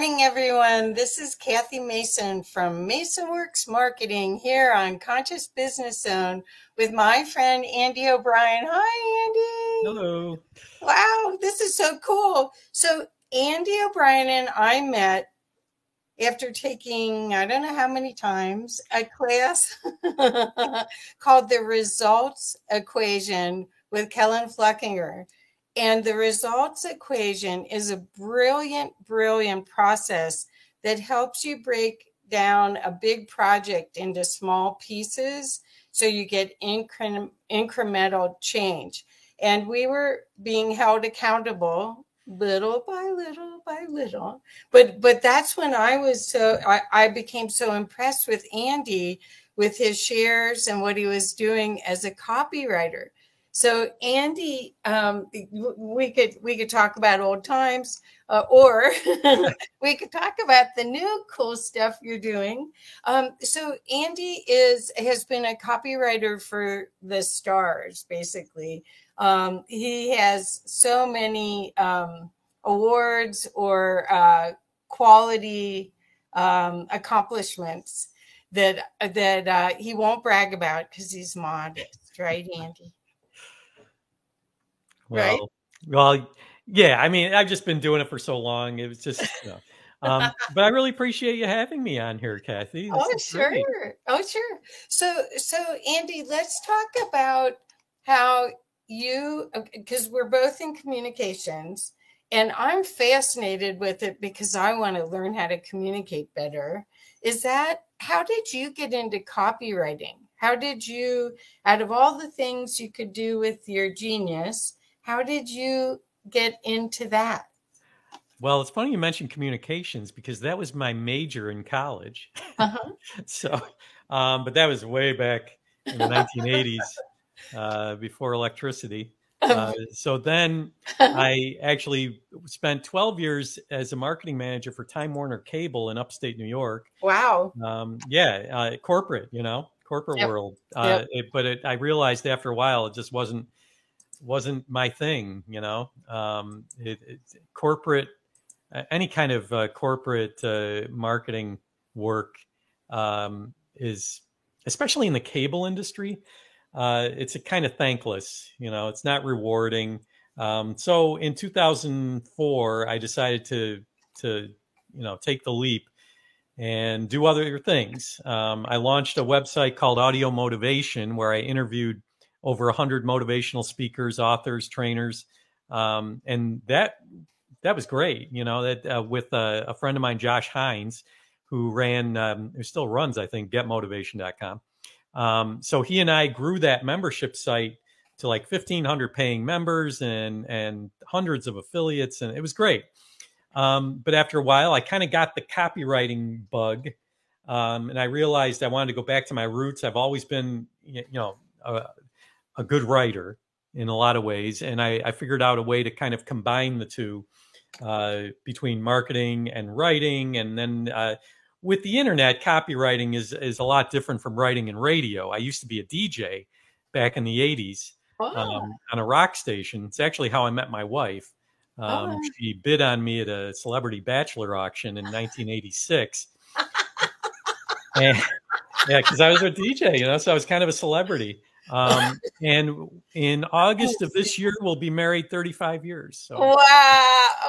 Good morning, everyone. This is Kathy Mason from MasonWorks Marketing here on Conscious Business Zone with my friend Andy O'Bryan. Hi, Andy. Hello. Wow, this is so cool. So, Andy O'Bryan and I met after taking, I don't know how many times, a class called the Results Equation with Kellan Fluckiger. And the results equation is a brilliant, brilliant process that helps you break down a big project into small pieces so you get incre- incremental change. And we were being held accountable little by little by little. But but that's when I was so I, I became so impressed with Andy with his shares and what he was doing as a copywriter so Andy, um, we could we could talk about old times, uh, or we could talk about the new cool stuff you're doing. Um, so Andy is has been a copywriter for the stars, basically. Um, he has so many um, awards or uh, quality um, accomplishments that that uh, he won't brag about because he's modest, right, Andy? Well, right? well, yeah. I mean, I've just been doing it for so long. It was just, you know. um, but I really appreciate you having me on here, Kathy. This oh, sure. Great. Oh, sure. So, so Andy, let's talk about how you, because we're both in communications, and I'm fascinated with it because I want to learn how to communicate better. Is that how did you get into copywriting? How did you, out of all the things you could do with your genius, how did you get into that? Well, it's funny you mentioned communications because that was my major in college. Uh-huh. so, um, but that was way back in the 1980s, uh, before electricity. Uh, so then I actually spent 12 years as a marketing manager for Time Warner Cable in upstate New York. Wow. Um, yeah, uh, corporate, you know, corporate yep. world. Uh, yep. It, but it, I realized after a while it just wasn't wasn't my thing. You know, um, it, it, corporate, any kind of uh, corporate uh, marketing work um, is, especially in the cable industry, uh, it's a kind of thankless. You know, it's not rewarding. Um, so in 2004, I decided to to you know take the leap and do other things. Um, I launched a website called Audio Motivation where I interviewed over 100 motivational speakers, authors, trainers. Um, and that that was great, you know, that uh, with uh, a friend of mine, Josh Hinds, who ran, um, who still runs, I think, getmotivation.com. Um, so he and I grew that membership site to like 1,500 paying members and and hundreds of affiliates, and it was great. Um, but after a while, I kind of got the copywriting bug, um, and I realized I wanted to go back to my roots. I've always been, you know, a, a good writer in a lot of ways, and I, I figured out a way to kind of combine the two uh, between marketing and writing, and then uh, with the internet, copywriting is is a lot different from writing in radio. I used to be a DJ back in the '80s oh. um, on a rock station. It's actually how I met my wife. Um, oh. She bid on me at a celebrity bachelor auction in 1986. and, yeah, because I was a DJ, you know, so I was kind of a celebrity. Um, and in August of this year, we'll be married 35 years. So wow,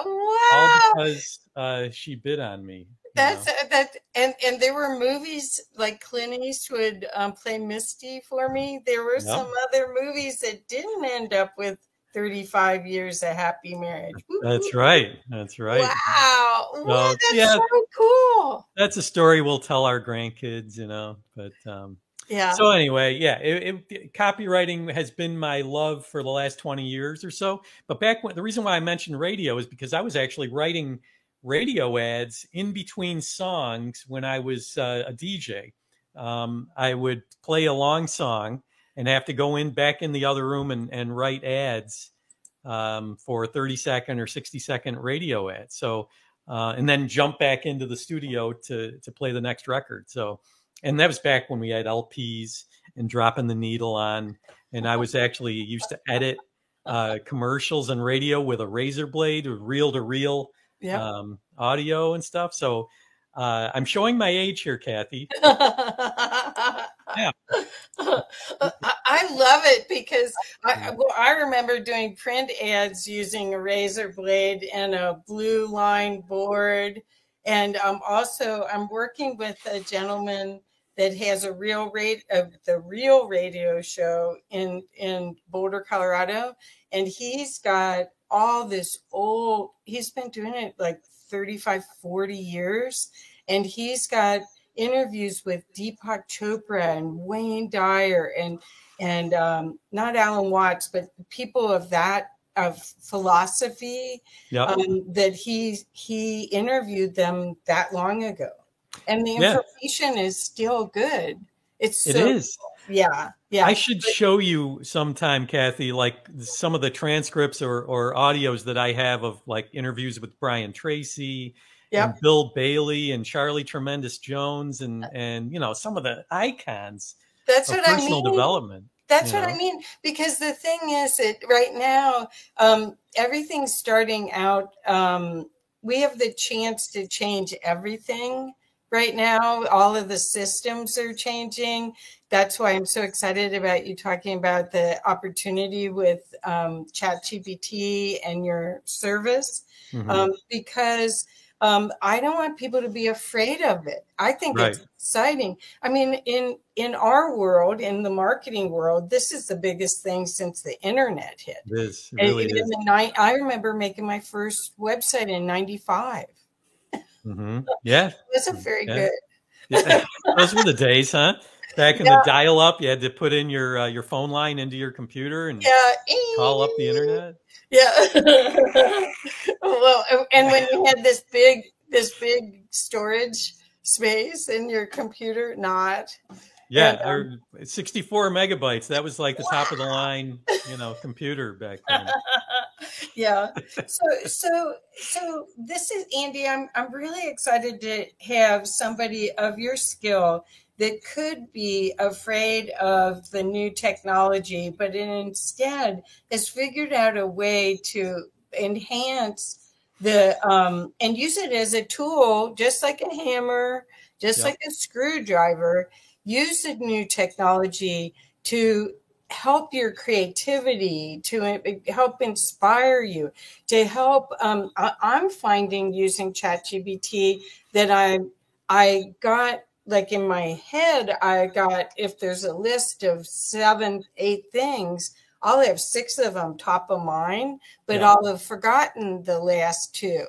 wow! All because uh, she bid on me. That's know? that, and and there were movies like Clint Eastwood um, play Misty for me. There were yep. some other movies that didn't end up with 35 years of happy marriage. That's right. That's right. Wow. So, wow that's yeah, so cool. That's a story we'll tell our grandkids, you know. But um, yeah. So anyway, yeah, it, it, copywriting has been my love for the last 20 years or so. But back when the reason why I mentioned radio is because I was actually writing radio ads in between songs when I was uh, a DJ. Um, I would play a long song and have to go in back in the other room and, and write ads um, for 30 second or 60 second radio ads. So, uh, and then jump back into the studio to, to play the next record. So, and that was back when we had LPs and dropping the needle on. And I was actually used to edit uh, commercials and radio with a razor blade, reel to reel um, audio and stuff. So uh, I'm showing my age here, Kathy. yeah. I love it because I, well, I remember doing print ads using a razor blade and a blue line board. And um, also, I'm working with a gentleman that has a real rate of the real radio show in in Boulder, Colorado, and he's got all this old. He's been doing it like 35, 40 years, and he's got interviews with Deepak Chopra and Wayne Dyer and and um, not Alan Watts, but people of that of philosophy yep. um, that he he interviewed them that long ago, and the information yeah. is still good. It's it is. Yeah, yeah. I should but, show you sometime, Kathy, like some of the transcripts or or audios that I have of like interviews with Brian Tracy yep. and Bill Bailey and Charlie Tremendous Jones and and you know some of the icons. That's what personal I mean. development. That's what know? I mean. Because the thing is that right now, um, everything's starting out. Um, we have the chance to change everything right now. All of the systems are changing. That's why I'm so excited about you talking about the opportunity with um, ChatGPT and your service, mm-hmm. um, because um, I don't want people to be afraid of it. I think right. it's exciting. I mean, in in our world, in the marketing world, this is the biggest thing since the internet hit. It is. It really and, is. Night, I remember making my first website in '95. Mm-hmm. Yeah, it wasn't very yeah. good. Yeah. Those were the days, huh? Back in yeah. the dial-up, you had to put in your uh, your phone line into your computer and yeah. call up the internet. Yeah. well, and when you had this big this big storage space in your computer, not. Yeah, and, um, 64 megabytes. That was like the top of the line, you know, computer back then. Yeah. So so so this is Andy. I'm I'm really excited to have somebody of your skill that could be afraid of the new technology, but instead has figured out a way to enhance the um, and use it as a tool, just like a hammer, just yep. like a screwdriver. Use the new technology to help your creativity, to help inspire you, to help. Um, I, I'm finding using ChatGPT that I I got like in my head, I got if there's a list of seven, eight things, I'll have six of them top of mind, but yeah. I'll have forgotten the last two.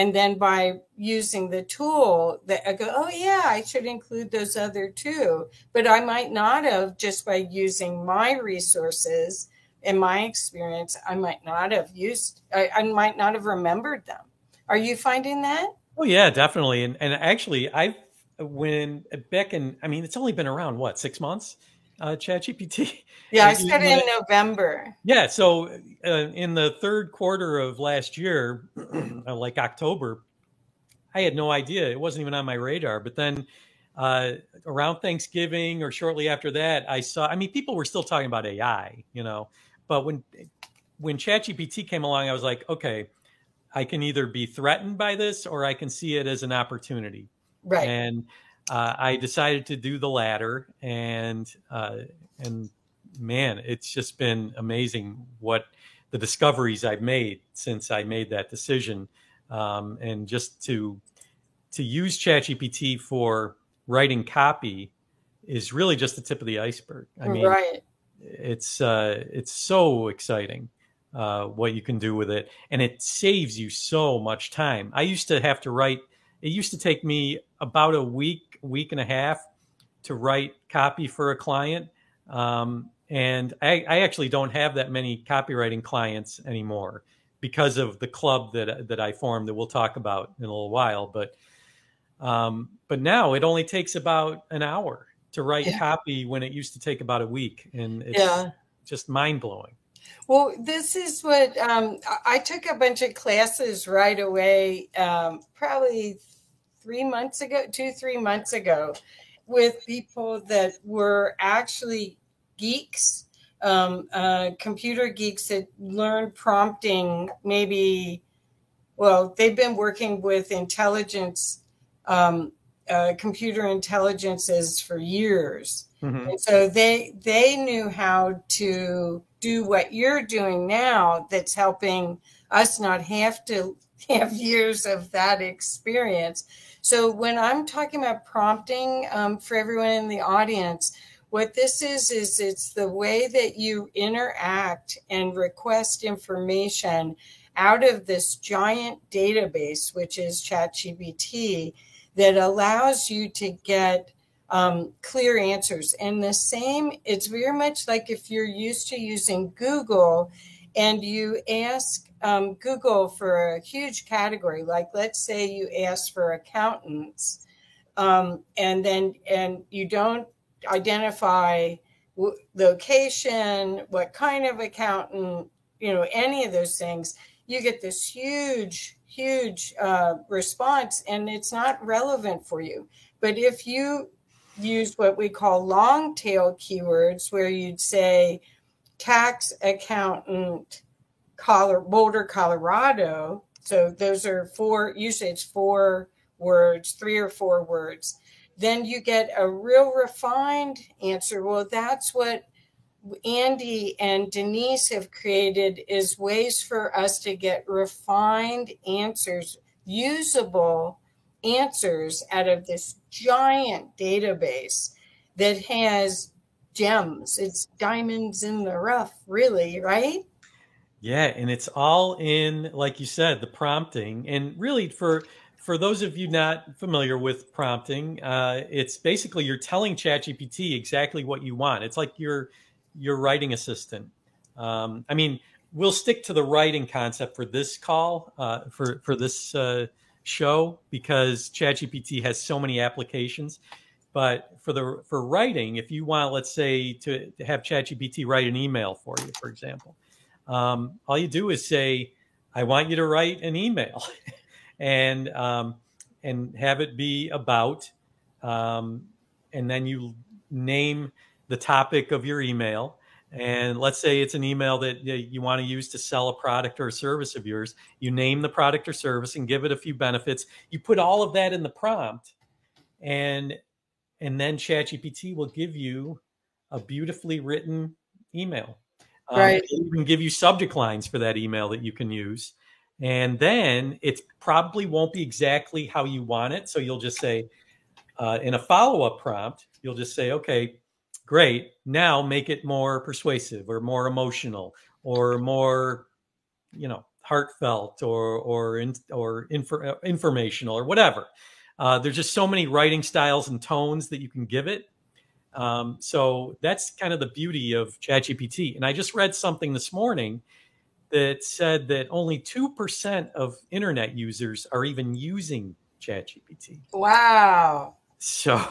And then by using the tool, that I go, oh yeah, I should include those other two. But I might not have just by using my resources in my experience, I might not have used, I, I might not have remembered them. Are you finding that? Oh yeah, definitely. And and actually, I've when back and I mean, it's only been around what six months, uh, ChatGPT. Yeah, I started in November. Yeah, so uh, in the third quarter of last year, uh, like October, I had no idea. It wasn't even on my radar. But then uh, around Thanksgiving or shortly after that, I saw. I mean, people were still talking about AI, you know, but when when ChatGPT came along, I was like, okay, I can either be threatened by this or I can see it as an opportunity Right. And uh, I decided to do the latter, and uh, and man, it's just been amazing what the discoveries I've made since I made that decision, um, and just to to use ChatGPT for writing copy is really just the tip of the iceberg. I mean, right. it's uh, it's so exciting uh, what you can do with it, and it saves you so much time. I used to have to write it used to take me about a week, week and a half to write copy for a client. Um, and I, I, actually don't have that many copywriting clients anymore because of the club that that I formed that we'll talk about in a little while. But um, but now it only takes about an hour to write yeah. copy when it used to take about a week, and it's yeah. just mind blowing. Well, this is what um, I took a bunch of classes right away, um, probably three months ago, two, three months ago, with people that were actually geeks, um, uh, computer geeks that learned prompting maybe well, they've been working with intelligence, um, uh, computer intelligences for years. Mm-hmm. And so they they knew how to do what you're doing now that's helping us not have to have years of that experience. So when I'm talking about prompting um, for everyone in the audience, what this is is it's the way that you interact and request information out of this giant database, which is ChatGPT, that allows you to get um, clear answers. And the same, it's very much like if you're used to using Google and you ask um, Google for a huge category, like let's say you ask for accountants, um, and then and you don't identify w- location, what kind of accountant, you know, any of those things, you get this huge, huge uh, response, and it's not relevant for you. But if you use what we call long tail keywords, where you'd say tax accountant, Colorado, Boulder, Colorado. So those are four, usually it's four words, three or four words. Then you get a real refined answer. Well, that's what Andy and Denise have created is ways for us to get refined answers, usable answers out of this giant database that has gems. It's diamonds in the rough, really, right? Yeah, and it's all in, like you said, the prompting. And really, for for those of you not familiar with prompting, uh, it's basically you're telling ChatGPT exactly what you want. It's like your your writing assistant. Um, I mean, we'll stick to the writing concept for this call uh, for for this uh, show because ChatGPT has so many applications. But for the for writing, if you want, let's say, to, to have ChatGPT write an email for you, for example, um, all you do is say, "I want you to write an email," and um, and have it be about, um, and then you name the topic of your email. And let's say it's an email that you want to use to sell a product or a service of yours. You name the product or service and give it a few benefits. You put all of that in the prompt, and and then ChatGPT will give you a beautifully written email um, right. We can give you subject lines for that email that you can use. And then it probably won't be exactly how you want it. So you'll just say, uh, in a follow up prompt, you'll just say, okay, great. Now make it more persuasive or more emotional or more, you know, heartfelt or or in, or infor- informational or whatever. Uh, there's just so many writing styles and tones that you can give it um, so that's kind of the beauty of ChatGPT. And I just read something this morning that said that only 2% of internet users are even using ChatGPT. Wow. So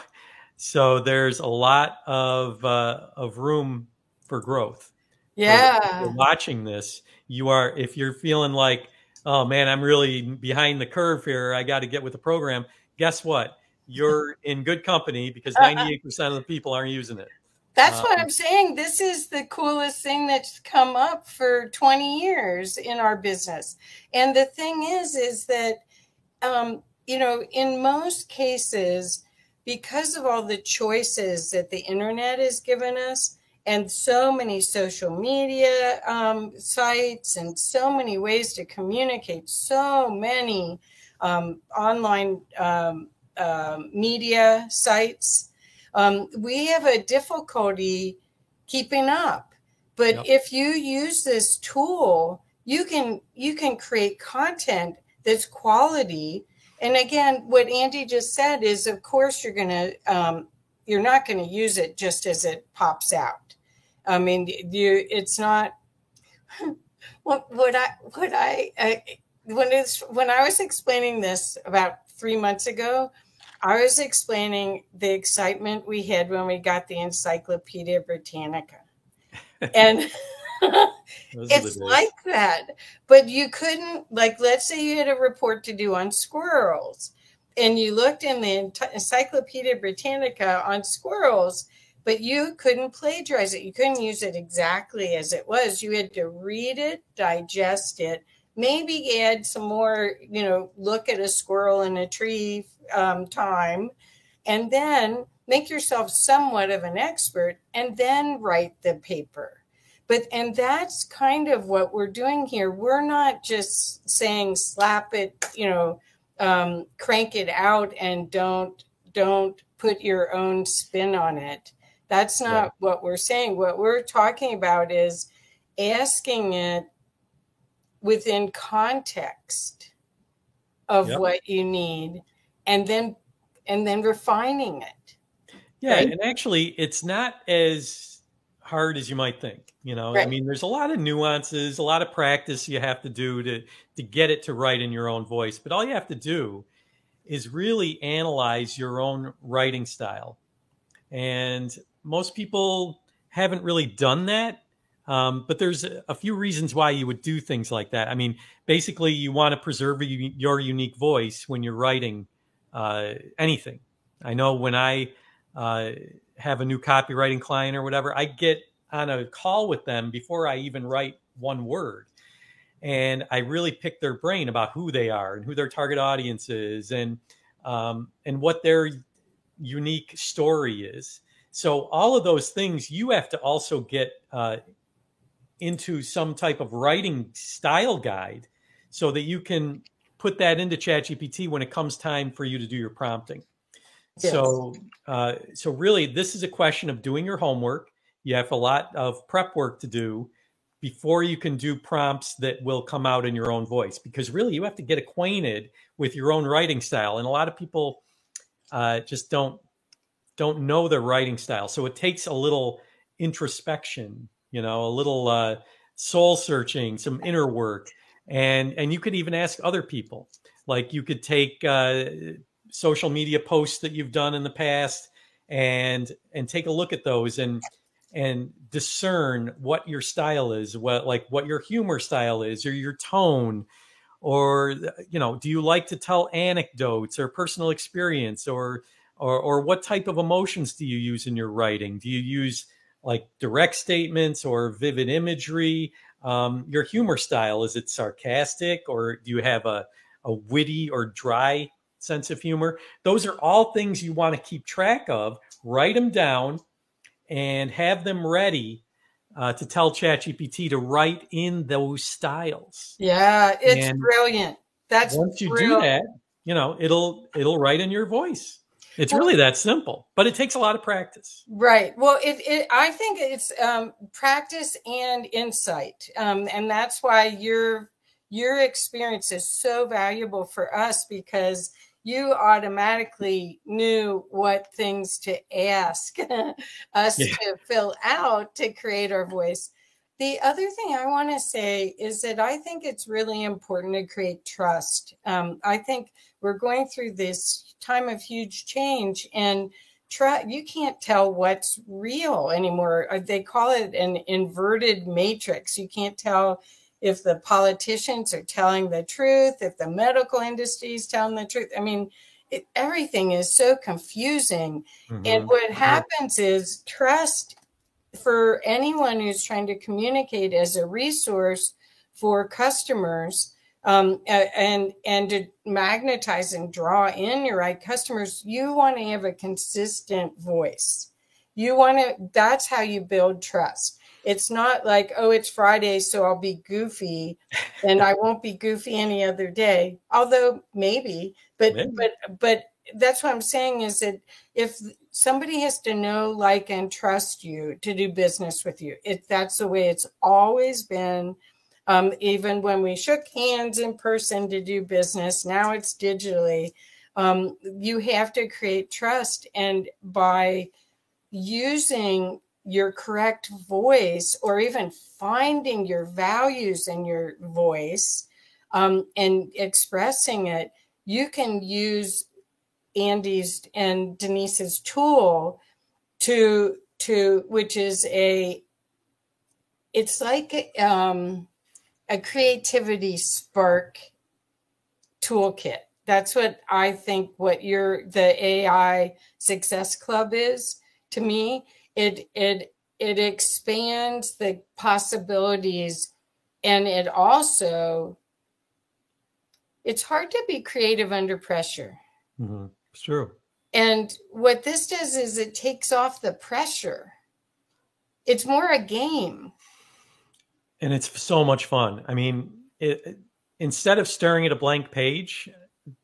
so there's a lot of uh, of room for growth. Yeah. Watching this, you are if you're feeling like, oh man, I'm really behind the curve here, I got to get with the program. Guess what? you're in good company because 98% of the people aren't using it. That's um, what I'm saying. This is the coolest thing that's come up for 20 years in our business. And the thing is, is that, um, you know, in most cases, because of all the choices that the internet has given us, and so many social media um, sites, and so many ways to communicate, so many um, online um, um, media sites, um, we have a difficulty keeping up. But yep. if you use this tool, you can you can create content that's quality. And again, what Andy just said is, of course, you're gonna um, you're not going to use it just as it pops out. I mean, you it's not. what what I what I uh, when it's when I was explaining this about three months ago, I was explaining the excitement we had when we got the Encyclopedia Britannica. And it's like that. But you couldn't, like, let's say you had a report to do on squirrels and you looked in the Encyclopedia Britannica on squirrels, but you couldn't plagiarize it. You couldn't use it exactly as it was. You had to read it, digest it, maybe add some more, you know, look at a squirrel in a tree um, time, and then make yourself somewhat of an expert and then write the paper. But, and that's kind of what we're doing here. We're not just saying slap it, you know, um, crank it out and don't, don't put your own spin on it. That's not right. what we're saying. What we're talking about is asking it within context of yep. what you need and then and then refining it yeah right? and actually it's not as hard as you might think you know right. i mean there's a lot of nuances a lot of practice you have to do to to get it to write in your own voice but all you have to do is really analyze your own writing style and most people haven't really done that um, but there's a few reasons why you would do things like that. I mean, basically, you want to preserve your unique voice when you're writing uh, anything. I know when I uh, have a new copywriting client or whatever, I get on a call with them before I even write one word. And I really pick their brain about who they are and who their target audience is and um, and what their unique story is. So all of those things you have to also get uh, into some type of writing style guide so that you can put that into ChatGPT when it comes time for you to do your prompting. Yes. So, uh, so really, this is a question of doing your homework. You have a lot of prep work to do before you can do prompts that will come out in your own voice. Because really, you have to get acquainted with your own writing style, and a lot of people uh, just don't don't know their writing style. So it takes a little introspection you know, a little uh, soul searching, some inner work, and and you could even ask other people. Like you could take uh, social media posts that you've done in the past and and take a look at those and and discern what your style is, what like what your humor style is, or your tone, or you know, do you like to tell anecdotes or personal experience, or or or what type of emotions do you use in your writing? Do you use like direct statements or vivid imagery? Um, your humor style is it sarcastic or do you have a, a witty or dry sense of humor? Those are all things you want to keep track of. Write them down and have them ready uh, to tell ChatGPT to write in those styles. Yeah, it's and brilliant. That's once you brilliant. do that, you know it'll it'll write in your voice. It's well, really that simple, but it takes a lot of practice. Right. Well, it, it I think it's um, practice and insight, um, and that's why your your experience is so valuable for us because you automatically knew what things to ask us yeah. to fill out to create our voice. The other thing I want to say is that I think it's really important to create trust. Um, I think we're going through this time of huge change and try you can't tell what's real anymore uh, they call it an inverted matrix you can't tell if the politicians are telling the truth if the medical industry is telling the truth i mean it, everything is so confusing mm-hmm. and what mm-hmm. happens is trust for anyone who's trying to communicate as a resource for customers um, and and to magnetize and draw in your right customers, you want to have a consistent voice. You want to. That's how you build trust. It's not like oh, it's Friday, so I'll be goofy, and I won't be goofy any other day. Although maybe, but maybe. but but that's what I'm saying is that if somebody has to know, like, and trust you to do business with you, if that's the way it's always been um, even when we shook hands in person to do business, now it's digitally. Um, you have to create trust. And by using your correct voice or even finding your values in your voice um, and expressing it, you can use Andy's and Denise's tool to to which is a it's like um a creativity spark toolkit. That's what I think what your the AI success club is to me. It it it expands the possibilities and it also it's hard to be creative under pressure. Mm-hmm. It's true. And what this does is it takes off the pressure. It's more a game. And it's so much fun. I mean, it, instead of staring at a blank page,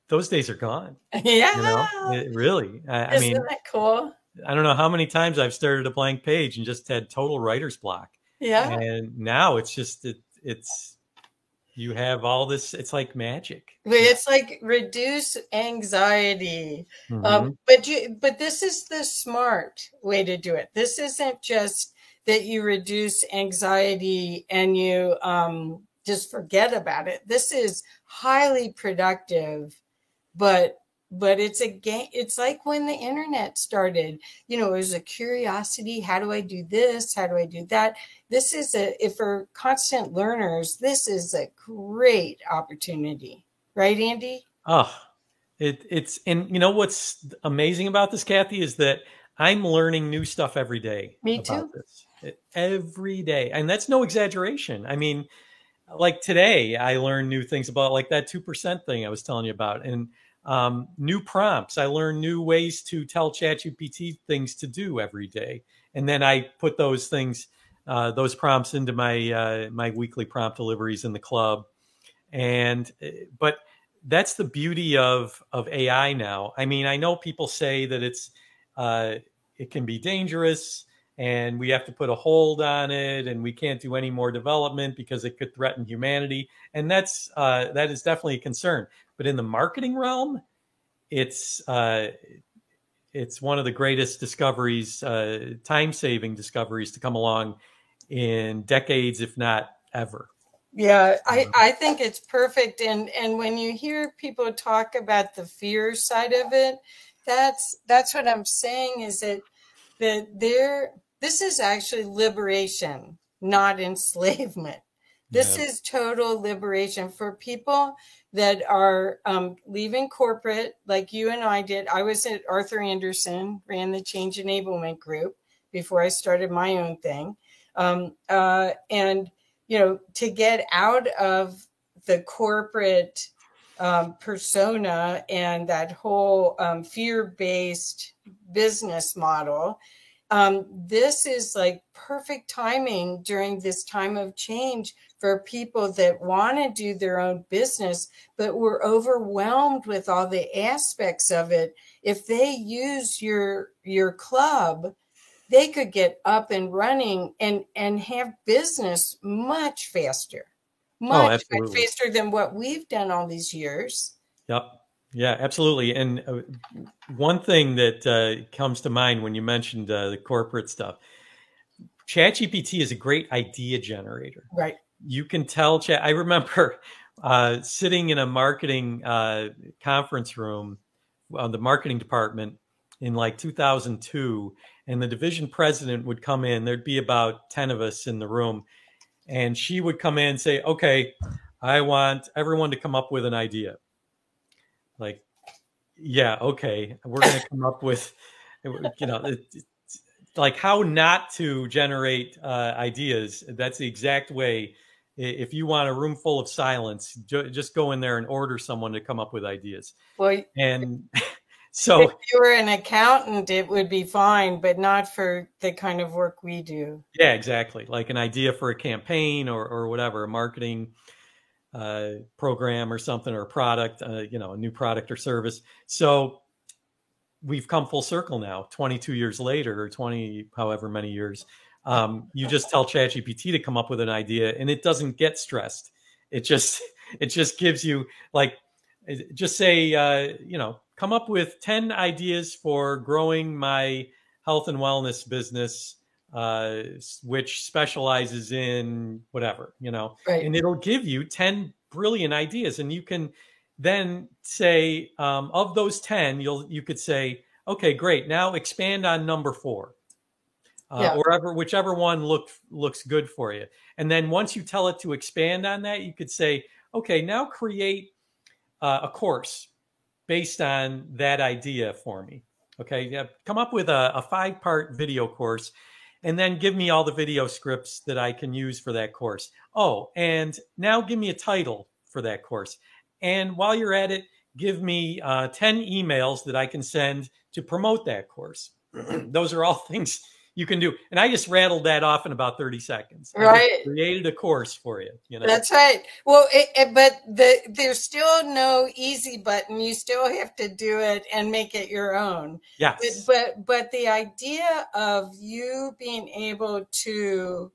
those days are gone. Yeah. You know? it, really. I, Isn't I mean, that cool? I don't know how many times I've started a blank page and just had total writer's block. Yeah. And now it's just, it, it's, you have all this it's like magic it's like reduce anxiety mm-hmm. um, but you but this is the smart way to do it this isn't just that you reduce anxiety and you um, just forget about it this is highly productive but but it's a game it's like when the internet started. You know it was a curiosity how do i do this? How do i do that? This is a if for constant learners this is a great opportunity. Right andy? Oh it, it's and you know what's amazing about this kathy is that i'm learning new stuff every day me too. this. every day. And that's no exaggeration. I mean like today i learned new things about like that 2% thing i was telling you about. And um, new prompts. I learn new ways to tell ChatGPT things to do every day, and then I put those things, uh, those prompts into my uh, my weekly prompt deliveries in the club. And eh, but that's the beauty of of AI now. I mean, I know people say that it's uh, it can be dangerous and we have to put a hold on it and we can't do any more development because it could threaten humanity and that's uh, that is definitely a concern but in the marketing realm, it's uh, it's one of the greatest discoveries, uh, time saving discoveries to come along in decades, if not ever. Yeah, I, um, I think it's perfect. And and when you hear people talk about the fear side of it, that's that's what I'm saying is that that there this is actually liberation, not enslavement. This yeah. is total liberation for people that are um, leaving corporate, like you and I did. I was at Arthur Andersen, ran the Change Enablement Group before I started my own thing. Um, uh, and, you know, to get out of the corporate um, persona and that whole um, fear based business model um, this is like perfect timing during this time of change for people that want to do their own business, but were overwhelmed with all the aspects of it. If they use your your club, they could get up and running and and have business much faster, much, oh, much faster than what we've done all these years. Yep. Yeah, absolutely. And uh, one thing that uh, comes to mind when you mentioned uh, the corporate stuff, ChatGPT is a great idea generator. Right. You can tell Chat. I remember uh, sitting in a marketing uh, conference room on the marketing department in like 2002, and the division president would come in. There'd be about 10 of us in the room, and she would come in and say, Okay, I want everyone to come up with an idea yeah okay we're going to come up with you know like how not to generate uh, ideas that's the exact way if you want a room full of silence just go in there and order someone to come up with ideas. Well and so if you were an accountant it would be fine but not for the kind of work we do. Yeah exactly like an idea for a campaign or, or whatever marketing uh, program or something or a product, uh, you know, a new product or service. So we've come full circle now, 22 years later, or 20, however many years. Um, you just tell ChatGPT to come up with an idea, and it doesn't get stressed. It just it just gives you like just say uh, you know come up with 10 ideas for growing my health and wellness business uh, which specializes in whatever, you know, right. and it'll give you 10 brilliant ideas. And you can then say, um, of those 10, you'll, you could say, okay, great. Now expand on number four. Uh, yeah. or ever, whichever one look, looks good for you. And then once you tell it to expand on that, you could say, okay, now create uh, a course based on that idea for me. Okay, yeah, come up with a, a five part video course and then give me all the video scripts that I can use for that course. Oh, and now give me a title for that course. And while you're at it, give me uh, 10 emails that I can send to promote that course. Those are all things you can do. And I just rattled that off in about 30 seconds. Right. created a course for you. You know, that's right. Well, it, it, but the, there's still no easy button. You still have to do it and make it your own. Yes. But, but, but the idea of you being able to,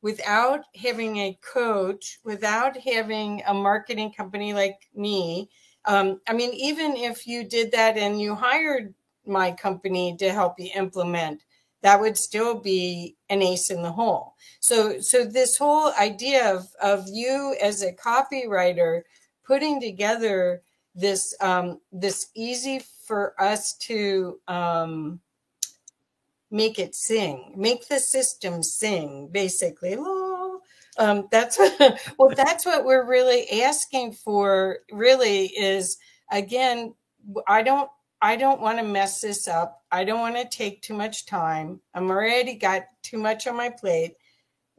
without having a coach, without having a marketing company like me, um, I mean, even if you did that and you hired my company to help you implement, that would still be an ace in the hole. So, so this whole idea of, of you as a copywriter putting together this um, this easy for us to um, make it sing, make the system sing, basically. Um, that's well, that's what we're really asking for. Really, is again, I don't I don't want to mess this up. I don't want to take too much time. I'm already got too much on my plate.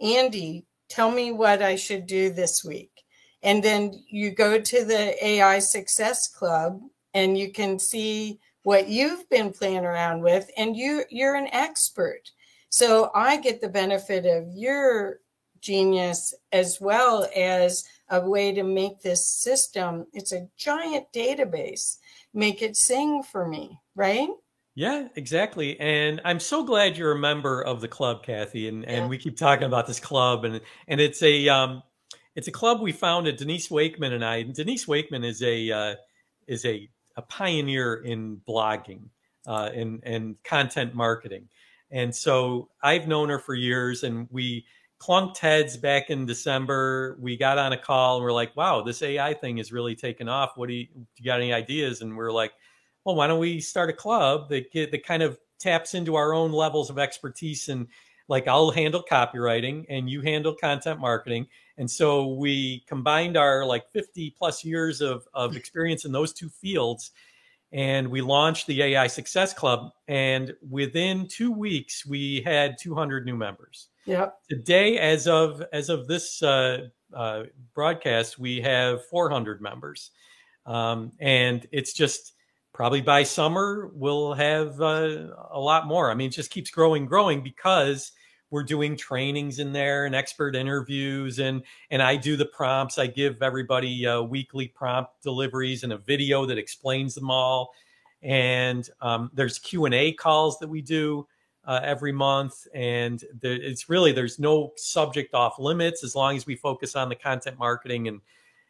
Andy, tell me what I should do this week. And then you go to the AI Success Club and you can see what you've been playing around with and you you're an expert. So I get the benefit of your genius as well as a way to make this system. It's a giant database make it sing for me, right? Yeah, exactly. And I'm so glad you're a member of the club, Kathy. And, and we keep talking about this club and and it's a um it's a club we founded, Denise Wakeman and I. And Denise Wakeman is a uh, is a, a pioneer in blogging uh, and, and content marketing. And so I've known her for years and we clunked heads back in December. We got on a call and we're like, wow, this AI thing is really taking off. What do you, you got any ideas? And we're like, well, why don't we start a club that get, that kind of taps into our own levels of expertise and like I'll handle copywriting and you handle content marketing. And so we combined our like 50 plus years of, of hmm. experience in those two fields and we launched the AI Success Club. And within two weeks, we had 200 new members. Yeah. Today, as of as of this uh, uh, broadcast, we have 400 members, um, and it's just probably by summer we'll have uh, a lot more. I mean, it just keeps growing, growing because we're doing trainings in there and expert interviews and and I do the prompts. I give everybody uh, weekly prompt deliveries and a video that explains them all. And um, there's Q and A calls that we do uh, every month, and there, it's really there's no subject off limits as long as we focus on the content marketing and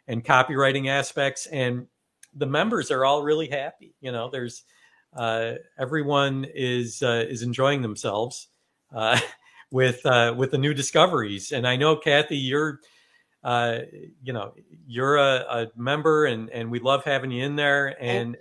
and copywriting aspects. And the members are all really happy. You know, there's uh, everyone is uh, is enjoying themselves uh, with uh, with the new discoveries. And I know Kathy, you're uh, you know you're a, a, member, and and we love having you in there. And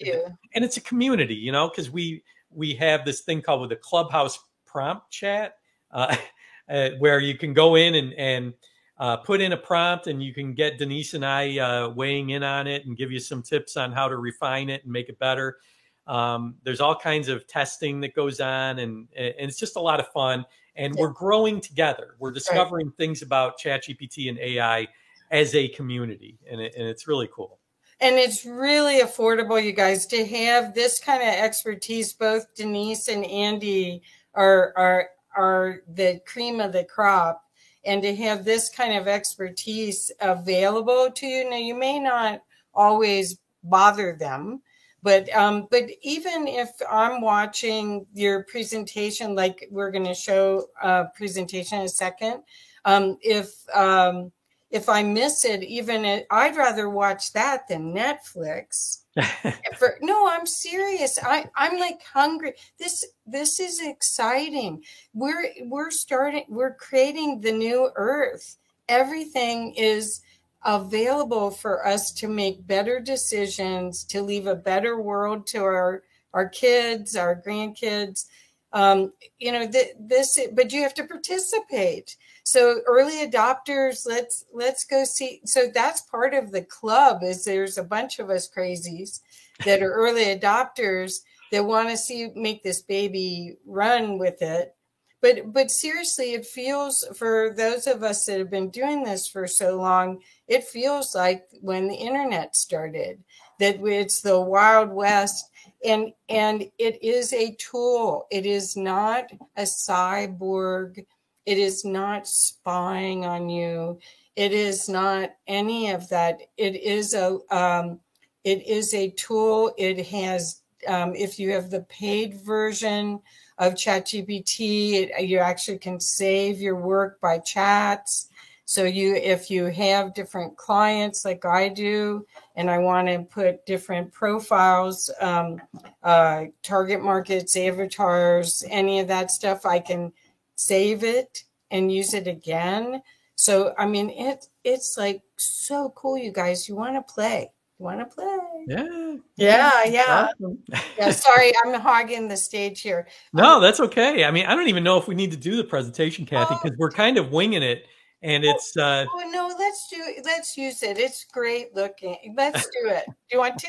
and it's a community, you know, because we we have this thing called the clubhouse prompt chat uh, uh, where you can go in and and uh, put in a prompt and you can get denise and i uh, weighing in on it and give you some tips on how to refine it and make it better. Um, there's all kinds of testing that goes on and, and it's just a lot of fun. And we're growing together. We're discovering right. things about ChatGPT and ai as a community and, it, and it's really cool and it's really affordable you guys to have this kind of expertise. Both denise and andy are are are the cream of the crop. And to have this kind of expertise available to you now you may not always bother them but um, but even if i'm watching your presentation like we're going to show a presentation in a second um, if um, if I miss it, even I'd rather watch that than Netflix. For, no, I'm serious. I I'm like hungry. This this is exciting. We're we're starting. We're creating the new Earth. Everything is available for us to make better decisions, to leave a better world to our our kids, our grandkids. Um, you know, th- this, but you have to participate so early adopters let's let's go see so that's part of the club is there's a bunch of us crazies that are early adopters that want to see make this baby run with it. But but seriously it feels for those of us that have been doing this for so long it feels like when the internet started that it's the wild west and and it is a tool. It is not a cyborg it is not spying on you it is not any of that it is a um, it is a tool it has um, if you have the paid version of ChatGPT. You actually can save your work by chats. So you, if you have different clients like I do, and I want to put different profiles, um, uh, target markets, avatars, any of that stuff, I can save it and use it again. So I mean, it it's like so cool, you guys. You want to play? You want to play? Yeah. Yeah. Yeah. Awesome. yeah. Sorry, I'm hogging the stage here. No, um, that's okay. I mean, I don't even know if we need to do the presentation, Kathy, because oh, we're kind of winging it. And it's uh oh, no, let's do let's use it. It's great looking. Let's do it. Do you want to?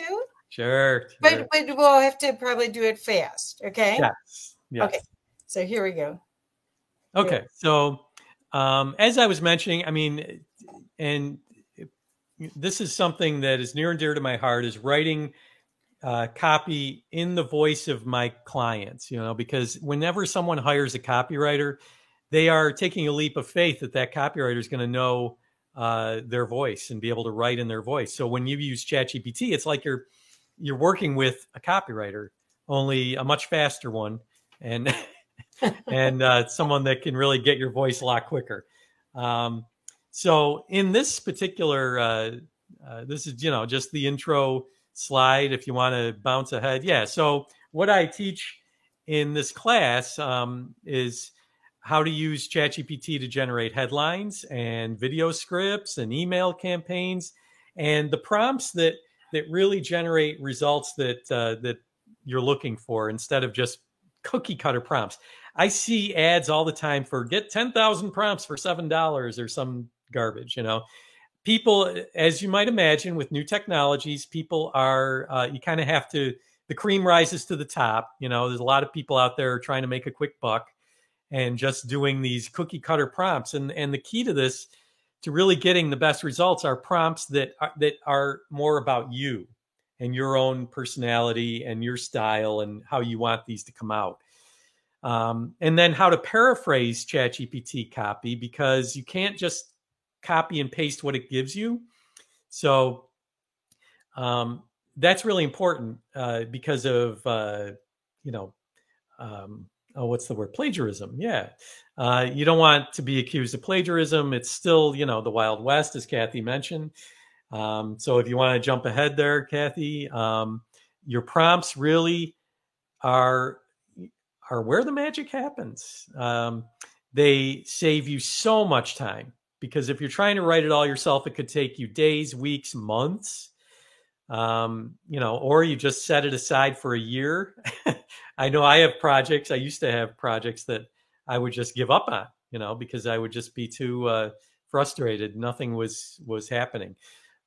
Sure. sure. But but we'll have to probably do it fast. Okay. Yes. yes. Okay. So here we go. Okay. So um as I was mentioning, I mean, and this is something that is near and dear to my heart is writing uh, copy in the voice of my clients you know because whenever someone hires a copywriter they are taking a leap of faith that that copywriter is going to know uh, their voice and be able to write in their voice so when you use ChatGPT it's like you're you're working with a copywriter only a much faster one and and uh, someone that can really get your voice a lot quicker um, so in this particular, uh, uh, this is you know just the intro slide. If you want to bounce ahead, yeah. So what I teach in this class um, is how to use ChatGPT to generate headlines and video scripts and email campaigns, and the prompts that that really generate results that uh, that you're looking for instead of just cookie cutter prompts. I see ads all the time for get 10,000 prompts for $7 or some garbage. You know, people, as you might imagine, with new technologies, people are uh, you kind of have to. The cream rises to the top. You know, there's a lot of people out there trying to make a quick buck and just doing these cookie cutter prompts. And and the key to this, to really getting the best results, are prompts that are, that are more about you and your own personality and your style and how you want these to come out. Um, and then how to paraphrase ChatGPT copy because you can't just copy and paste what it gives you. So um, that's really important uh, because of uh, you know um, oh what's the word plagiarism? Yeah, uh, you don't want to be accused of plagiarism. It's still you know the Wild West, as Kathy mentioned. Um, so if you want to jump ahead there, Kathy, um, your prompts really are are where the magic happens. Um, they save you so much time because if you're trying to write it all yourself, it could take you days, weeks, months. Um, you know, or you just set it aside for a year. I know I have projects. I used to have projects that I would just give up on, you know, because I would just be too uh, frustrated. Nothing was was happening.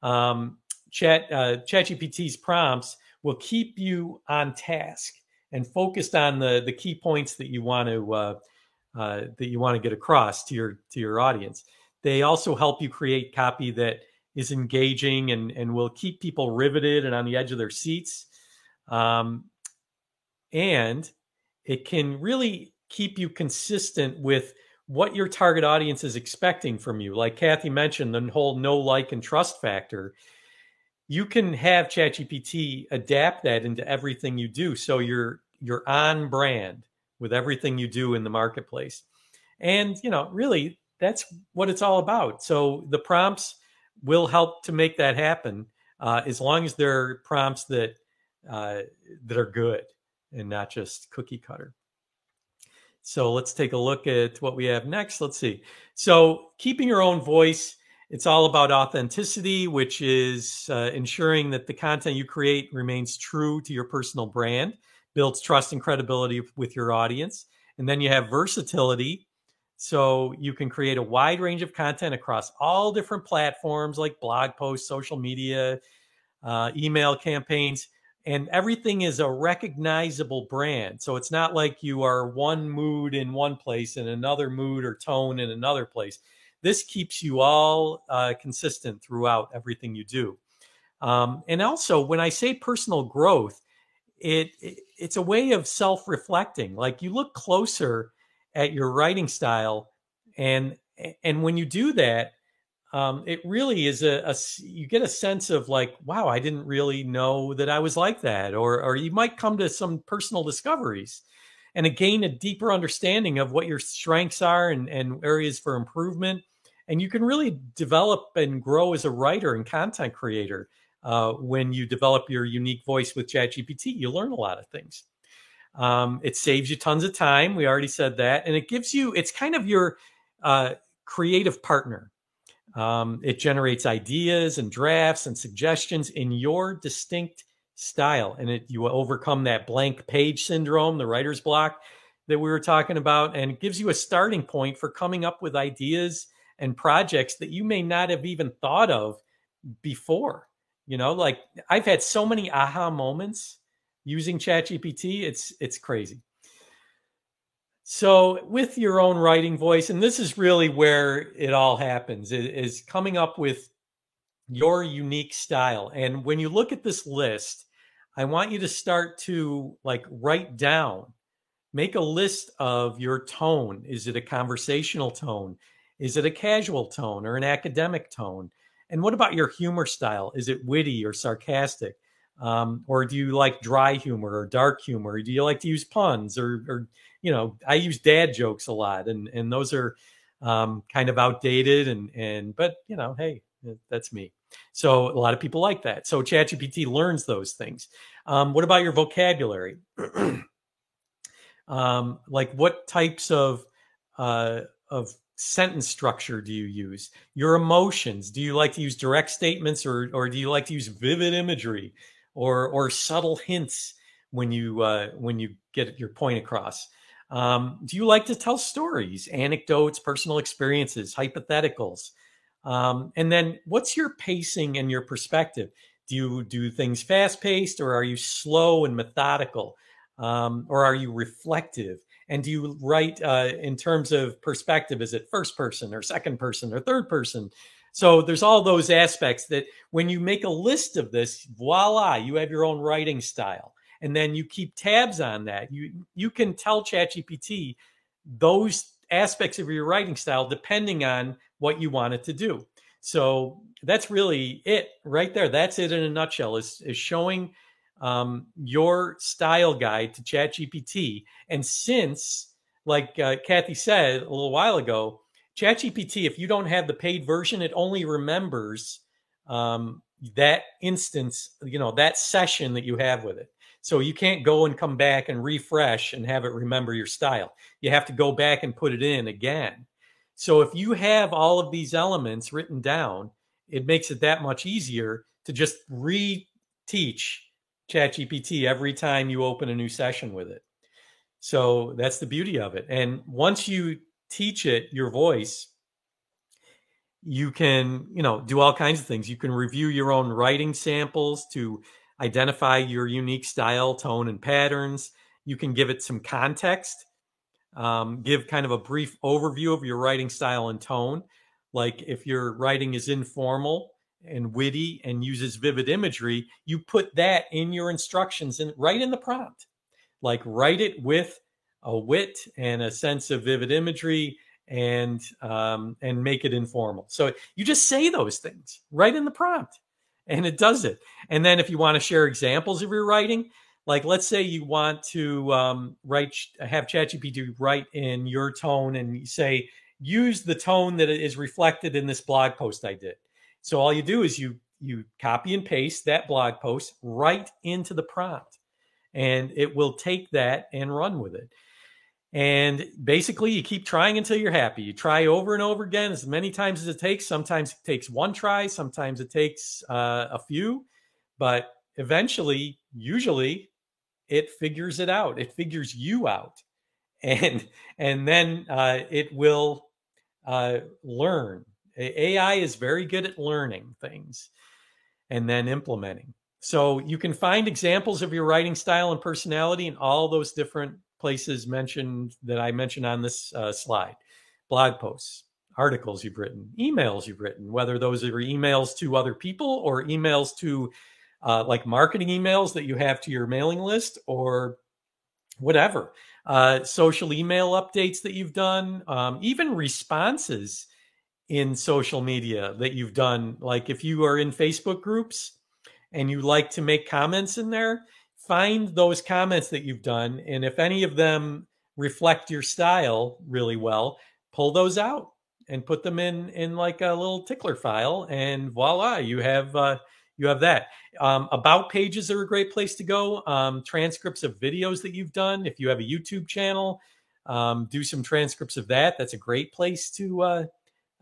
Um, Chat uh, ChatGPT's prompts will keep you on task and focused on the the key points that you want to uh, uh, that you want to get across to your to your audience. They also help you create copy that is engaging and, and will keep people riveted and on the edge of their seats. Um, and it can really keep you consistent with what your target audience is expecting from you. Like Kathy mentioned, the whole know like, and trust factor. You can have ChatGPT adapt that into everything you do. So you're you're on brand with everything you do in the marketplace. And you know, really that's what it's all about. So the prompts will help to make that happen uh, as long as they're prompts that uh, that are good and not just cookie cutter. So let's take a look at what we have next. Let's see. So keeping your own voice, it's all about authenticity, which is uh, ensuring that the content you create remains true to your personal brand, builds trust and credibility with your audience. And then you have versatility, so you can create a wide range of content across all different platforms like blog posts, social media, uh, email campaigns, and everything is a recognizable brand. So it's not like you are one mood in one place and another mood or tone in another place. This keeps you all uh, consistent throughout everything you do. Um, and also, when I say personal growth, it, it it's a way of self-reflecting. Like you look closer at your writing style, and and when you do that, um, it really is a, a, you get a sense of like wow i didn't really know that i was like that or or you might come to some personal discoveries and gain a deeper understanding of what your strengths are and, and areas for improvement and you can really develop and grow as a writer and content creator uh, when you develop your unique voice with ChatGPT. You learn a lot of things. Um, it saves you tons of time. We already said that, and it gives you. It's kind of your uh, creative partner. Um, it generates ideas and drafts and suggestions in your distinct style, and it you overcome that blank page syndrome, the writer's block that we were talking about, and it gives you a starting point for coming up with ideas and projects that you may not have even thought of before. You know, like I've had so many aha moments using ChatGPT. It's it's crazy. So, with your own writing voice, and this is really where it all happens, is coming up with your unique style. And when you look at this list, I want you to start to like write down, make a list of your tone. Is it a conversational tone? Is it a casual tone or an academic tone? And what about your humor style? Is it witty or sarcastic? Um, or do you like dry humor or dark humor? Do you like to use puns or, or you know, I use dad jokes a lot, and and those are um, kind of outdated, and and but you know, hey, that's me. So a lot of people like that. So ChatGPT learns those things. Um, what about your vocabulary? um, like what types of uh, of sentence structure do you use? Your emotions. Do you like to use direct statements, or or do you like to use vivid imagery, or or subtle hints when you uh, when you get your point across? Um, do you like to tell stories, anecdotes, personal experiences, hypotheticals? Um, and then what's your pacing and your perspective? Do you do things fast paced or are you slow and methodical? Um, or are you reflective? And do you write uh, in terms of perspective? Is it first person or second person or third person? So there's all those aspects that when you make a list of this, voila, you have your own writing style and then you keep tabs on that. You you can tell ChatGPT those aspects of your writing style depending on what you want it to do. So that's really it right there. That's it in a nutshell. Is is showing um, your style guide to ChatGPT. And since, like uh, Kathy said a little while ago, ChatGPT, if you don't have the paid version, it only remembers um, that instance, you know, that session that you have with it. So you can't go and come back and refresh and have it remember your style. You have to go back and put it in again. So if you have all of these elements written down, it makes it that much easier to just reteach ChatGPT every time you open a new session with it. So that's the beauty of it. And once you teach it your voice, you can, you know, do all kinds of things. You can review your own writing samples to identify your unique style, tone, and patterns. You can give it some context, um, give kind of a brief overview of your writing style and tone. Like if your writing is informal and witty and uses vivid imagery, you put that in your instructions and right in the prompt. Like write it with a wit and a sense of vivid imagery and um, and make it informal. So you just say those things right in the prompt and it does it. And then if you want to share examples of your writing, like let's say you want to um, write, have ChatGPT write in your tone and say, use the tone that is reflected in this blog post I did. So all you do is you you copy and paste that blog post right into the prompt, and it will take that and run with it. And basically, you keep trying until you're happy. You try over and over again as many times as it takes. Sometimes it takes one try, sometimes it takes uh, a few, but eventually, usually, it figures it out. It figures you out, and and then uh, it will uh, learn. AI is very good at learning things and then implementing. So you can find examples of your writing style and personality in all those different places mentioned that I mentioned on this uh, slide blog posts, articles you've written, emails you've written, whether those are emails to other people or emails to uh, like marketing emails that you have to your mailing list or whatever, uh, social email updates that you've done, um, even responses in social media that you've done. Like if you are in Facebook groups and you like to make comments in there, find those comments that you've done. And if any of them reflect your style really well, pull those out and put them in in like a little tickler file and voila you have uh, you have that. Um, about pages are a great place to go. Um, transcripts of videos that you've done if you have a youtube channel um, do some transcripts of that. That's a great place to uh,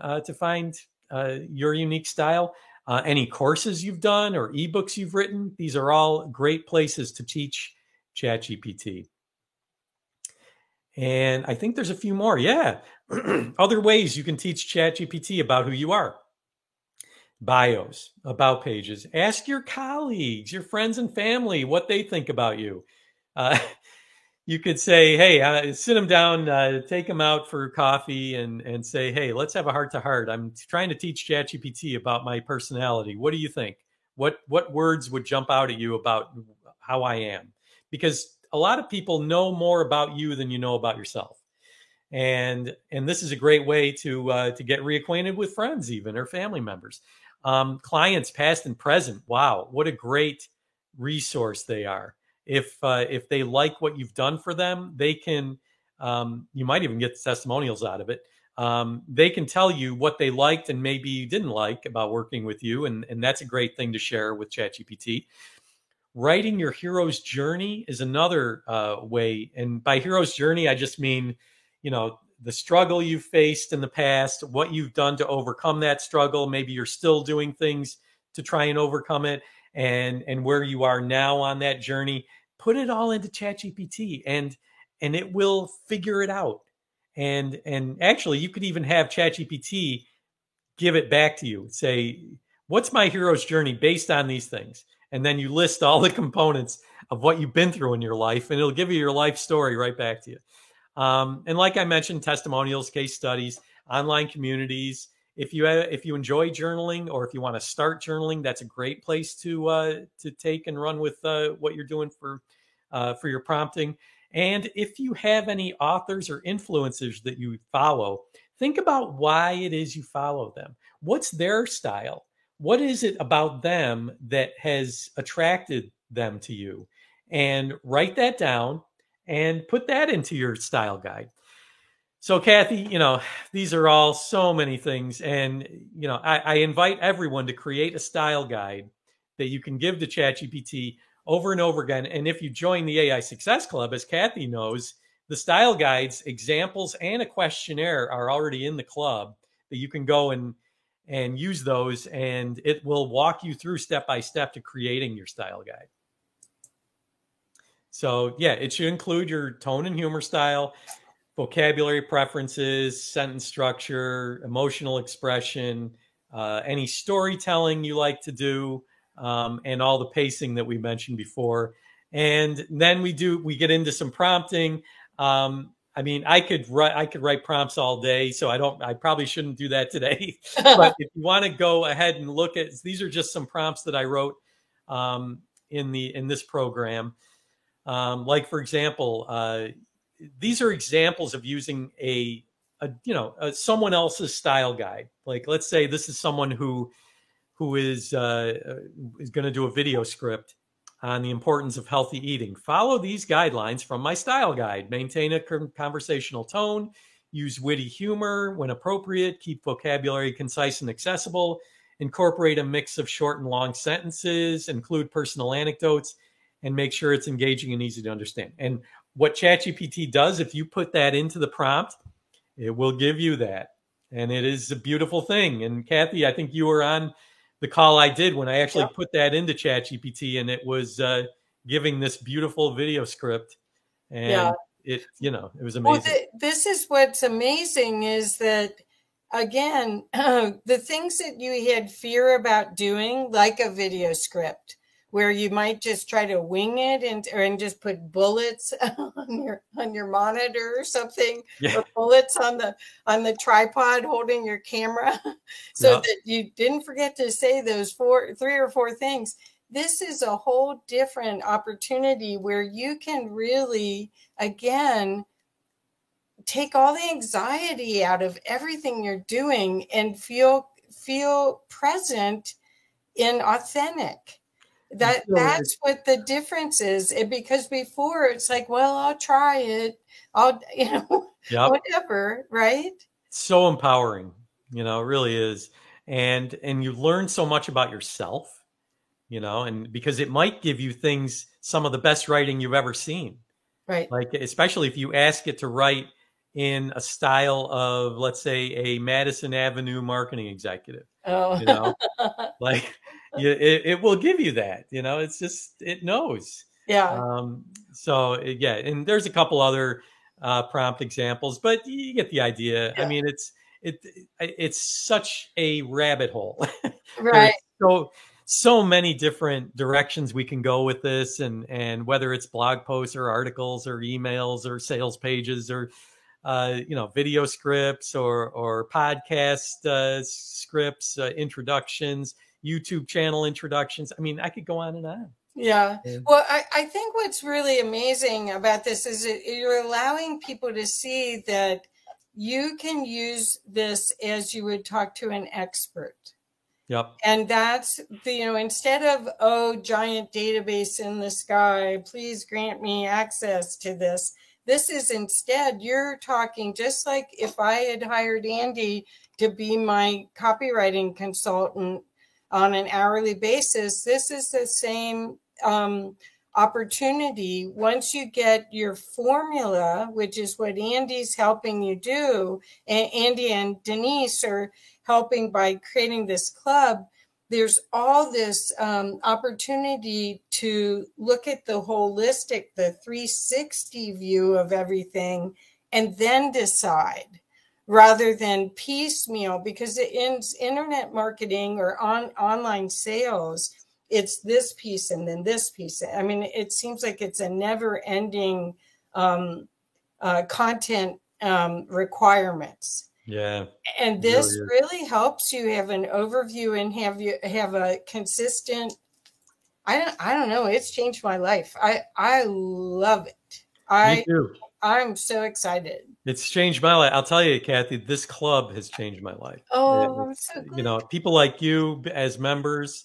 uh, to find uh, your unique style uh, any courses you've done or ebooks you've written these are all great places to teach chatgpt and I think there's a few more. Yeah. Other ways you can teach ChatGPT about who you are bios, about pages. Ask your colleagues, your friends and family what they think about you. Uh, you could say, hey, uh, sit them down, uh, take them out for coffee, and and say, hey, let's have a heart to heart. I'm trying to teach ChatGPT about my personality. What do you think? What what words would jump out at you about how I am? Because a lot of people know more about you than you know about yourself and and this is a great way to uh, to get reacquainted with friends even or family members um, clients past and present wow what a great resource they are if uh, if they like what you've done for them they can um, you might even get testimonials out of it um, they can tell you what they liked and maybe didn't like about working with you and and that's a great thing to share with chatgpt writing your hero's journey is another uh, way. And by hero's journey, I just mean, you know, the struggle you've faced in the past, what you've done to overcome that struggle. Maybe you're still doing things to try and overcome it, and and where you are now on that journey. Put it all into ChatGPT, and and it will figure it out. And and actually, you could even have ChatGPT give it back to you. Say, what's my hero's journey based on these things? and then you list all the components of what you've been through in your life, and it'll give you your life story right back to you. Um, and like I mentioned, testimonials, case studies, online communities. If you if you enjoy journaling or if you want to start journaling, that's a great place to uh, to take and run with uh, what you're doing for uh, for your prompting. And if you have any authors or influencers that you follow, think about why it is you follow them. What's their style? what is it about them that has attracted them to you? And write that down and put that into your style guide. So, Kathy, you know, these are all so many things. And, you know, I, I invite everyone to create a style guide that you can give to ChatGPT over and over again. And if you join the AI Success Club, as Kathy knows, the style guides, examples, and a questionnaire are already in the club that you can go and and use those and it will walk you through step by step to creating your style guide so yeah it should include your tone and humor style vocabulary preferences sentence structure emotional expression uh, any storytelling you like to do um, and all the pacing that we mentioned before and then we do we get into some prompting um, I mean, I could write I could write prompts all day, so I don't I probably shouldn't do that today. but if you want to go ahead and look at these are just some prompts that I wrote um, in the in this program. Um, like for example, uh, these are examples of using a, a you know a, someone else's style guide. Like let's say this is someone who who is uh, is going to do a video script on the importance of healthy eating. Follow these guidelines from my style guide. Maintain a conversational tone, use witty humor when appropriate, keep vocabulary concise and accessible, incorporate a mix of short and long sentences, include personal anecdotes, and make sure it's engaging and easy to understand. And what ChatGPT does, if you put that into the prompt, it will give you that. And it is a beautiful thing. And Kathy, I think you were on the call I did when I actually yep. put that into ChatGPT, and it was uh, giving this beautiful video script, and yeah. it you know it was amazing. Well, th- this is what's amazing is that again the things that you had fear about doing, like a video script, where you might just try to wing it and and just put bullets on your on your monitor or something yeah. or bullets on the on the tripod holding your camera so yeah. that you didn't forget to say those four three or four things this is a whole different opportunity where you can really again take all the anxiety out of everything you're doing and feel feel present and authentic that that's what the difference is it, because before it's like well i'll try it i'll you know yep. whatever right? So empowering you know it really is and and you learn so much about yourself you know and because it might give you things some of the best writing you've ever seen. Right. Like especially if you ask it to write in a style of let's say a madison avenue marketing executive oh. you know? Like you, it, it will give you that. You know, it's just it knows. Yeah. Um, so yeah, and there's a couple other uh, prompt examples, but you get the idea. Yeah. I mean, it's it it's such a rabbit hole. right. so so many different directions we can go with this, and and whether it's blog posts or articles or emails or sales pages or uh, you know video scripts or or podcast uh, scripts, uh, introductions YouTube channel introductions. I mean, I could go on and on. Yeah. Well, I, I think what's really amazing about this is it, you're allowing people to see that you can use this as you would talk to an expert. Yep. And that's the, you know, instead of, oh, giant database in the sky, please grant me access to this. This is instead, you're talking just like if I had hired Andy to be my copywriting consultant on an hourly basis, this is the same um, opportunity. Once you get your formula, which is what Andy's helping you do, and Andy and Denise are helping by creating this club, there's all this um, opportunity to look at the holistic, the 360 view of everything, and then decide rather than piecemeal because it in internet marketing or on online sales it's this piece and then this piece. I mean it seems like it's a never ending um, uh, content um, requirements. Yeah. And this really, really, helps you have an overview and have you have a consistent i don't i don't know it's changed my life. I i love it. I i'm so excited it's changed my life. I'll tell you, Kathy, this club has changed my life. Oh, so you know, people like you as members,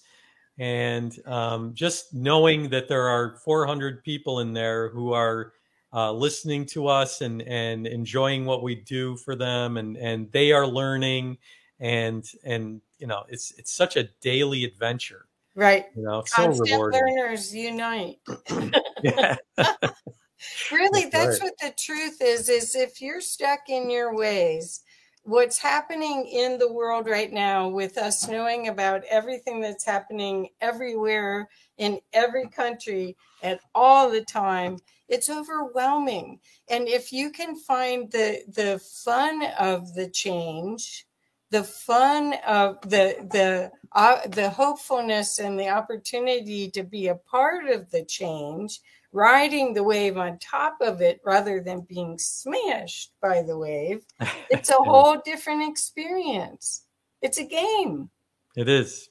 and um, just knowing that there are 400 people in there who are uh, listening to us and and enjoying what we do for them, and and they are learning, and and you know, it's it's such a daily adventure. Right. You know, Constant so rewarding. Learners unite. yeah. really that's, that's right. what the truth is is if you're stuck in your ways what's happening in the world right now with us knowing about everything that's happening everywhere in every country at all the time it's overwhelming and if you can find the the fun of the change the fun of the the uh, the hopefulness and the opportunity to be a part of the change riding the wave on top of it rather than being smashed by the wave, it's a whole different experience. It's a game. It is.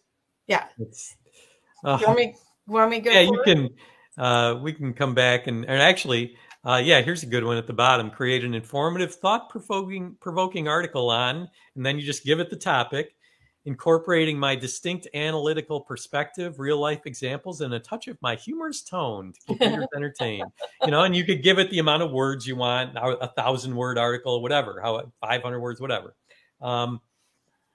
Yeah. It's, uh, you want me, want me go? Yeah, you can. Uh, we can come back and, and actually, uh, yeah, here's a good one at the bottom. Create an informative, thought provoking provoking article on, and then you just give it the topic incorporating my distinct analytical perspective, real life examples, and a touch of my humorous tone to keep readers entertained. You know, and you could give it the amount of words you want, a thousand word article, whatever, how 500 words, whatever. Um,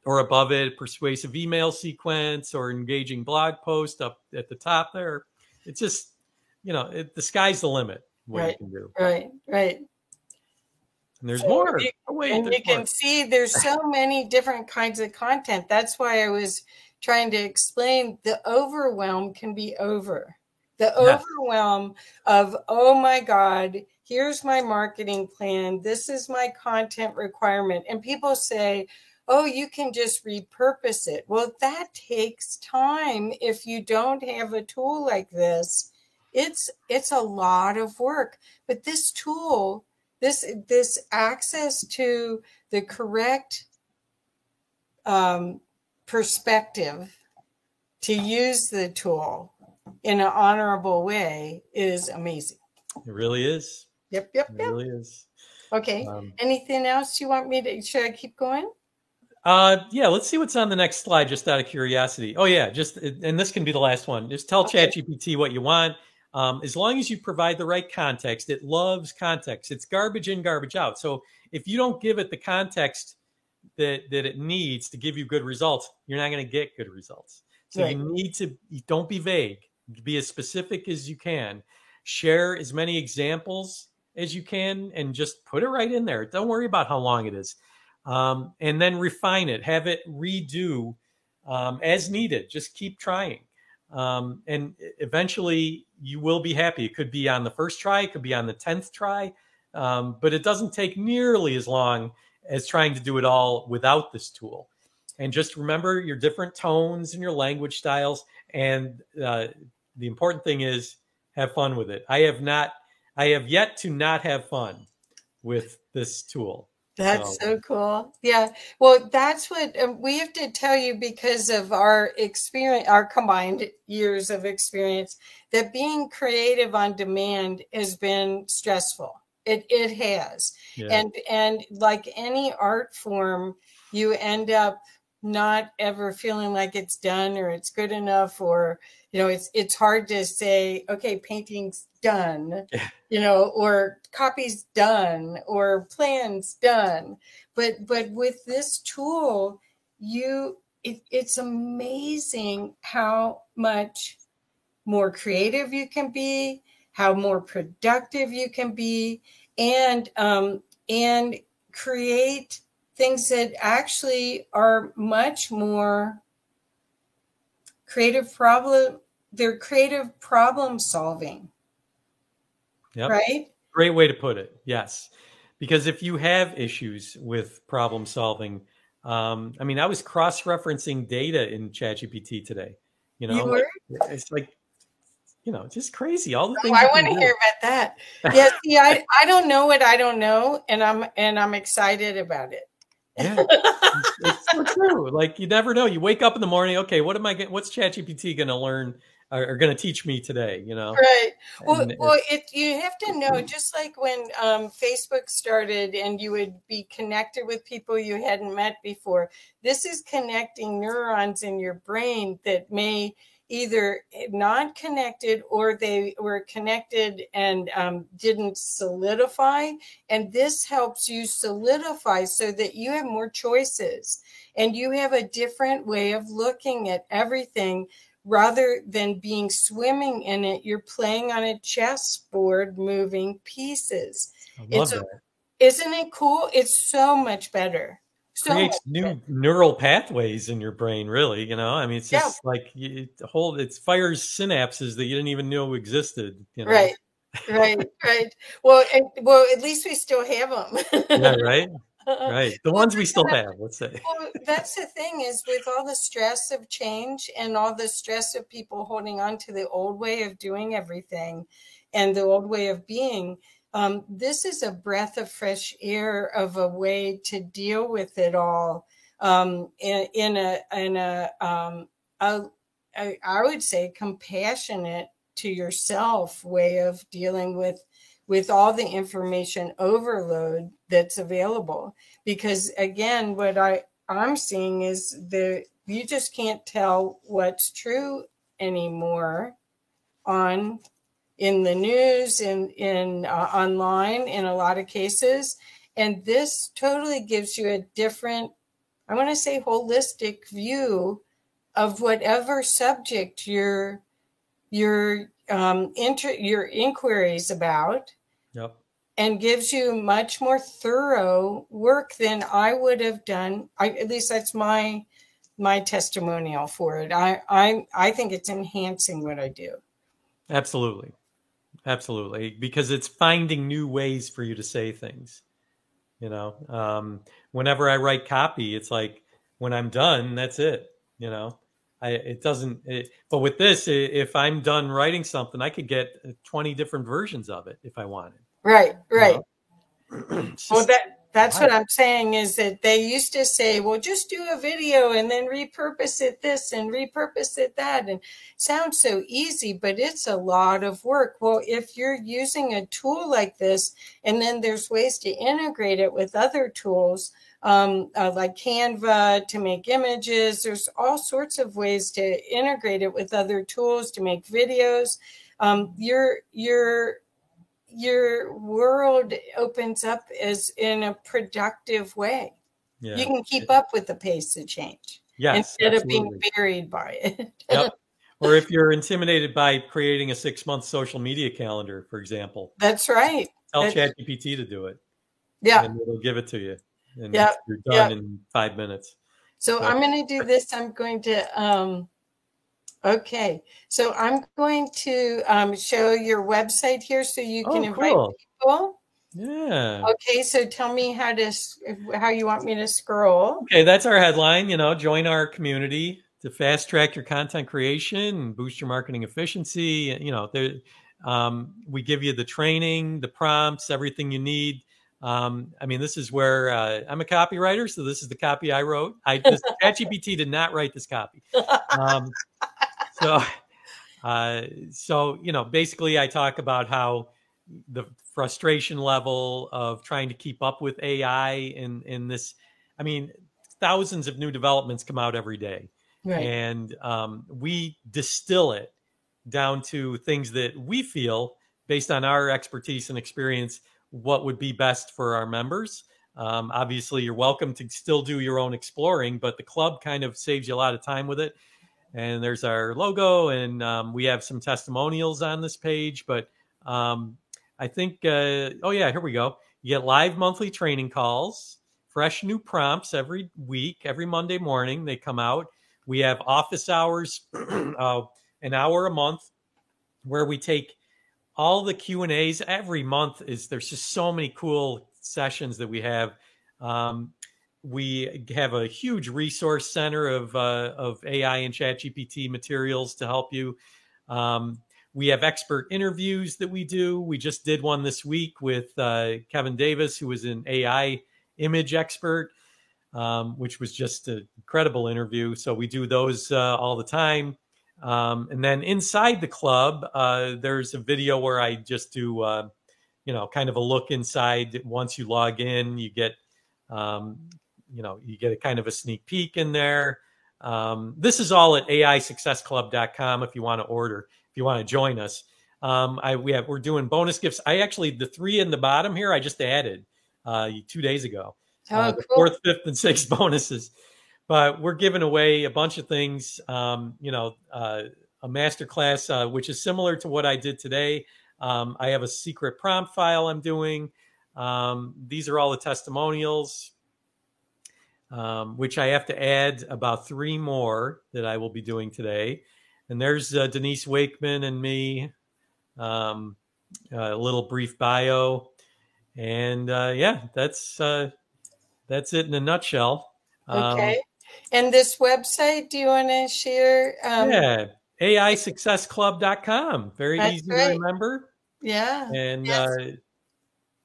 or above it, persuasive email sequence or engaging blog post up at the top there. It's just, you know, it, the sky's the limit. What right, you can do. Right, right. And there's more. You, oh, wait, and you more. can see there's so many different kinds of content. That's why I was trying to explain the overwhelm can be over. The yes. overwhelm of, oh my God, here's my marketing plan. This is my content requirement. And people say, oh, you can just repurpose it. Well, that takes time if you don't have a tool like this. It's it's a lot of work. But this tool, this this access to the correct um, perspective to use the tool in an honorable way is amazing. It really is. Yep, yep, It yep. really is. Okay. Um, Anything else you want me to? Should I keep going? Uh, yeah, let's see what's on the next slide, just out of curiosity. Oh, yeah, just and this can be the last one. Just tell Okay. ChatGPT what you want. Um, as long as you provide the right context, it loves context. It's garbage in, garbage out. So if you don't give it the context that that it needs to give you good results, you're not going to get good results. So Right. you need to don't be vague. Be as specific as you can. Share as many examples as you can, and just put it right in there. Don't worry about how long it is um, and then refine it, have it redo um, as needed. Just keep trying. Um, and eventually you will be happy. It could be on the first try, it could be on the 10th try, um, but it doesn't take nearly as long as trying to do it all without this tool. And just remember your different tones and your language styles. And uh, the important thing is have fun with it. I have not, I have yet to not have fun with this tool. That's So- so cool. Yeah. Well, that's what um, we have to tell you because of our experience, our combined years of experience, that being creative on demand has been stressful. It it has. Yeah. And and like any art form, you end up not ever feeling like it's done or it's good enough or you know it's it's hard to say okay painting's done Yeah. you know or copies done or plans done but but with this tool you it, it's amazing how much more creative you can be how more productive you can be and um and create things that actually are much more creative problem they're creative problem solving Yep. right Great way to put it. Yes. Because if you have issues with problem solving, um, I mean, I was cross referencing data in ChatGPT today. You know, you were it's like, you know, just crazy. All the oh, things i want to hear about that yeah see I, I don't know what i don't know and i'm and i'm excited about it Yeah, it's, it's so true. Like you never know. You wake up in the morning. Okay, what am I? Get, what's ChatGPT going to learn or, or going to teach me today? You know. right well, well it you have to know just like when um, facebook started and you would be connected with people you hadn't met before this is connecting neurons in your brain that may either not connected or they were connected and um, didn't solidify and this helps you solidify so that you have more choices and you have a different way of looking at everything rather than being swimming in it, you're playing on a chessboard moving pieces. I love it's a- that. Isn't it cool? It's so much better. So creates new neural pathways in your brain really you know i mean it's Yeah. just like you, it hold it fires synapses that you didn't even know existed you know Right, right, right. Well, and, well, at least we still have them. yeah right right the ones we still have let's say Well, that's the thing is with all the stress of change and all the stress of people holding on to the old way of doing everything and the old way of being, um, this is a breath of fresh air of a way to deal with it all. Um, in, in a in a, um, a, a I would say compassionate to yourself way of dealing with with all the information overload that's available. Because again what i i'm seeing is the you just can't tell what's true anymore on in the news and in uh, online in a lot of cases and this totally gives you a different i want to say holistic view of whatever subject your your um inter your inquiries about yep and gives you much more thorough work than I would have done. I, at least that's my my testimonial for it. I I I think it's enhancing what I do. absolutely absolutely because it's finding new ways for you to say things You know, um, whenever I write copy, it's like when I'm done, that's it. You know, I it doesn't. It, but with this, if I'm done writing something, I could get 20 different versions of it if I wanted. Right, right. You know? well, that that's what I'm saying is that they used to say, well, just do a video and then repurpose it this and repurpose it that. And sounds so easy, but it's a lot of work. Well, if you're using a tool like this, and then there's ways to integrate it with other tools, um, uh, like Canva to make images, there's all sorts of ways to integrate it with other tools to make videos. Um, you're, you're, your world opens up as in a productive way. Yeah. You can keep up with the pace of change yes, instead absolutely. of being buried by it. yep. Or if you're intimidated by creating a six month social media calendar, for example. That's right. Tell ChatGPT to do it. Yeah. And it'll give it to you. And yeah. you're done yeah. in five minutes. So, so I'm going to do this. I'm going to um, Okay, so I'm going to um, show your website here so you can oh, invite cool. people. Yeah. Okay, so tell me how to how you want me to scroll. Okay, that's our headline. You know, join our community to fast track your content creation and boost your marketing efficiency. You know, there, um, we give you the training, the prompts, everything you need. Um, I mean, this is where uh, I'm a copywriter, so this is the copy I wrote. I ChatGPT did not write this copy. Um, so, uh, so you know, basically, I talk about how the frustration level of trying to keep up with AI in in this. I mean, thousands of new developments come out every day, right. and um, we distill it down to things that we feel, based on our expertise and experience, what would be best for our members. Um, obviously, you're welcome to still do your own exploring, but the club kind of saves you a lot of time with it and there's our logo and um, we have some testimonials on this page but um, i think uh, oh yeah here we go. You get live monthly training calls fresh new prompts every week every monday morning they come out. We have office hours uh, an hour a month where we take all the q and a's. Every month is there's just so many cool sessions that we have. Um, we have a huge resource center of uh, of AI and ChatGPT materials to help you. Um, we have expert interviews that we do. We just did one this week with uh, Kevin Davis, who was an AI image expert, um, which was just an incredible interview. So we do those uh, all the time. Um, and then inside the club, uh, there's a video where I just do, uh, you know, kind of a look inside. Once you log in, you get um, you know, you get a kind of a sneak peek in there. Um, this is all at aisuccessclub.com if you want to order, if you want to join us. Um, I we have we're doing bonus gifts. I actually the three in the bottom here I just added uh, two days ago. Oh, uh, the fourth, fifth, and sixth bonuses. But we're giving away a bunch of things. Um, you know, uh, a master class uh, which is similar to what I did today. Um, I have a secret prompt file I'm doing. Um, these are all the testimonials um, which I have to add about three more that I will be doing today. And there's uh, Denise Wakeman and me, um, a little brief bio, and uh, yeah, that's uh, that's it in a nutshell. Um, okay. And this website, do you want to share? Um, yeah, AISuccessClub.com. Very easy to remember. Yeah. And yes. uh,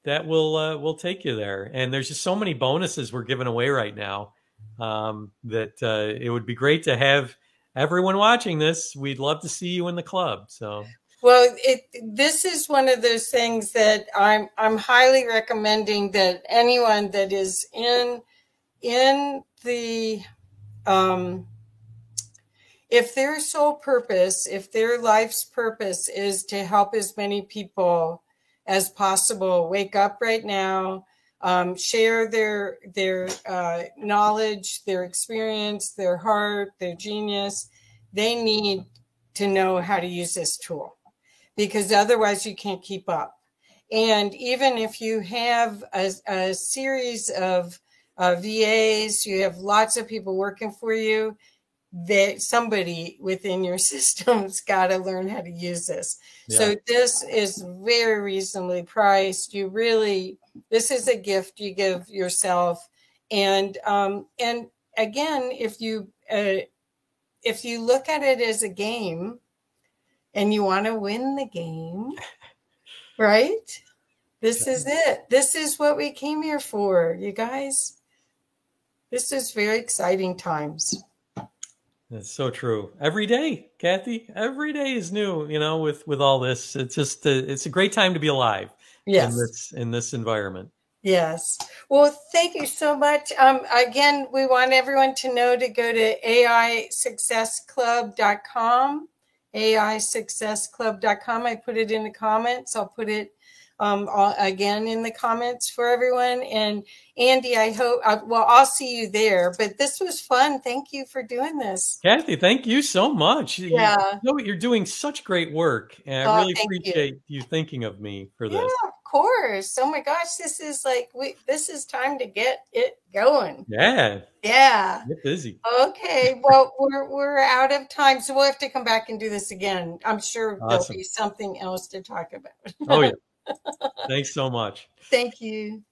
that will uh, will take you there. And there's just so many bonuses we're giving away right now um, that uh, it would be great to have everyone watching this. We'd love to see you in the club. So. Well, it, this is one of those things that I'm I'm highly recommending that anyone that is in in the um, if their sole purpose, if their life's purpose is to help as many people as possible. Wake up right now. Um, share their their uh, knowledge their experience their heart their genius. They need to know how to use this tool because otherwise you can't keep up. And even if you have a, a series of uh, vas you have lots of people working for you that somebody within your system's got to learn how to use this. Yeah. So this is very reasonably priced. You really this is a gift you give yourself and um and again if you uh, if you look at it as a game and you want to win the game right this is it this is what we came here for you guys this is very exciting times that's so true. Every day, Kathy, every day is new. You know, with with all this, it's just a, it's a great time to be alive. Yes, in this in this environment. Yes. Well, thank you so much. Um, again, we want everyone to know to go to aisuccessclub.com, aisuccessclub.com. I put it in the comments. I'll put it um, again in the comments for everyone. And Andy, I hope, uh, well, I'll see you there. But this was fun. Thank you for doing this. Kathy, thank you so much. Yeah. You know, you're doing such great work. And I oh, really appreciate you. you. thinking of me for this. Yeah, of course. Oh my gosh, this is like, we, this is time to get it going. Yeah. Yeah. Get busy. Okay. Well, we're, we're out of time. So we'll have to come back and do this again. I'm sure awesome. there'll be something else to talk about. oh, yeah. Thanks so much. Thank you.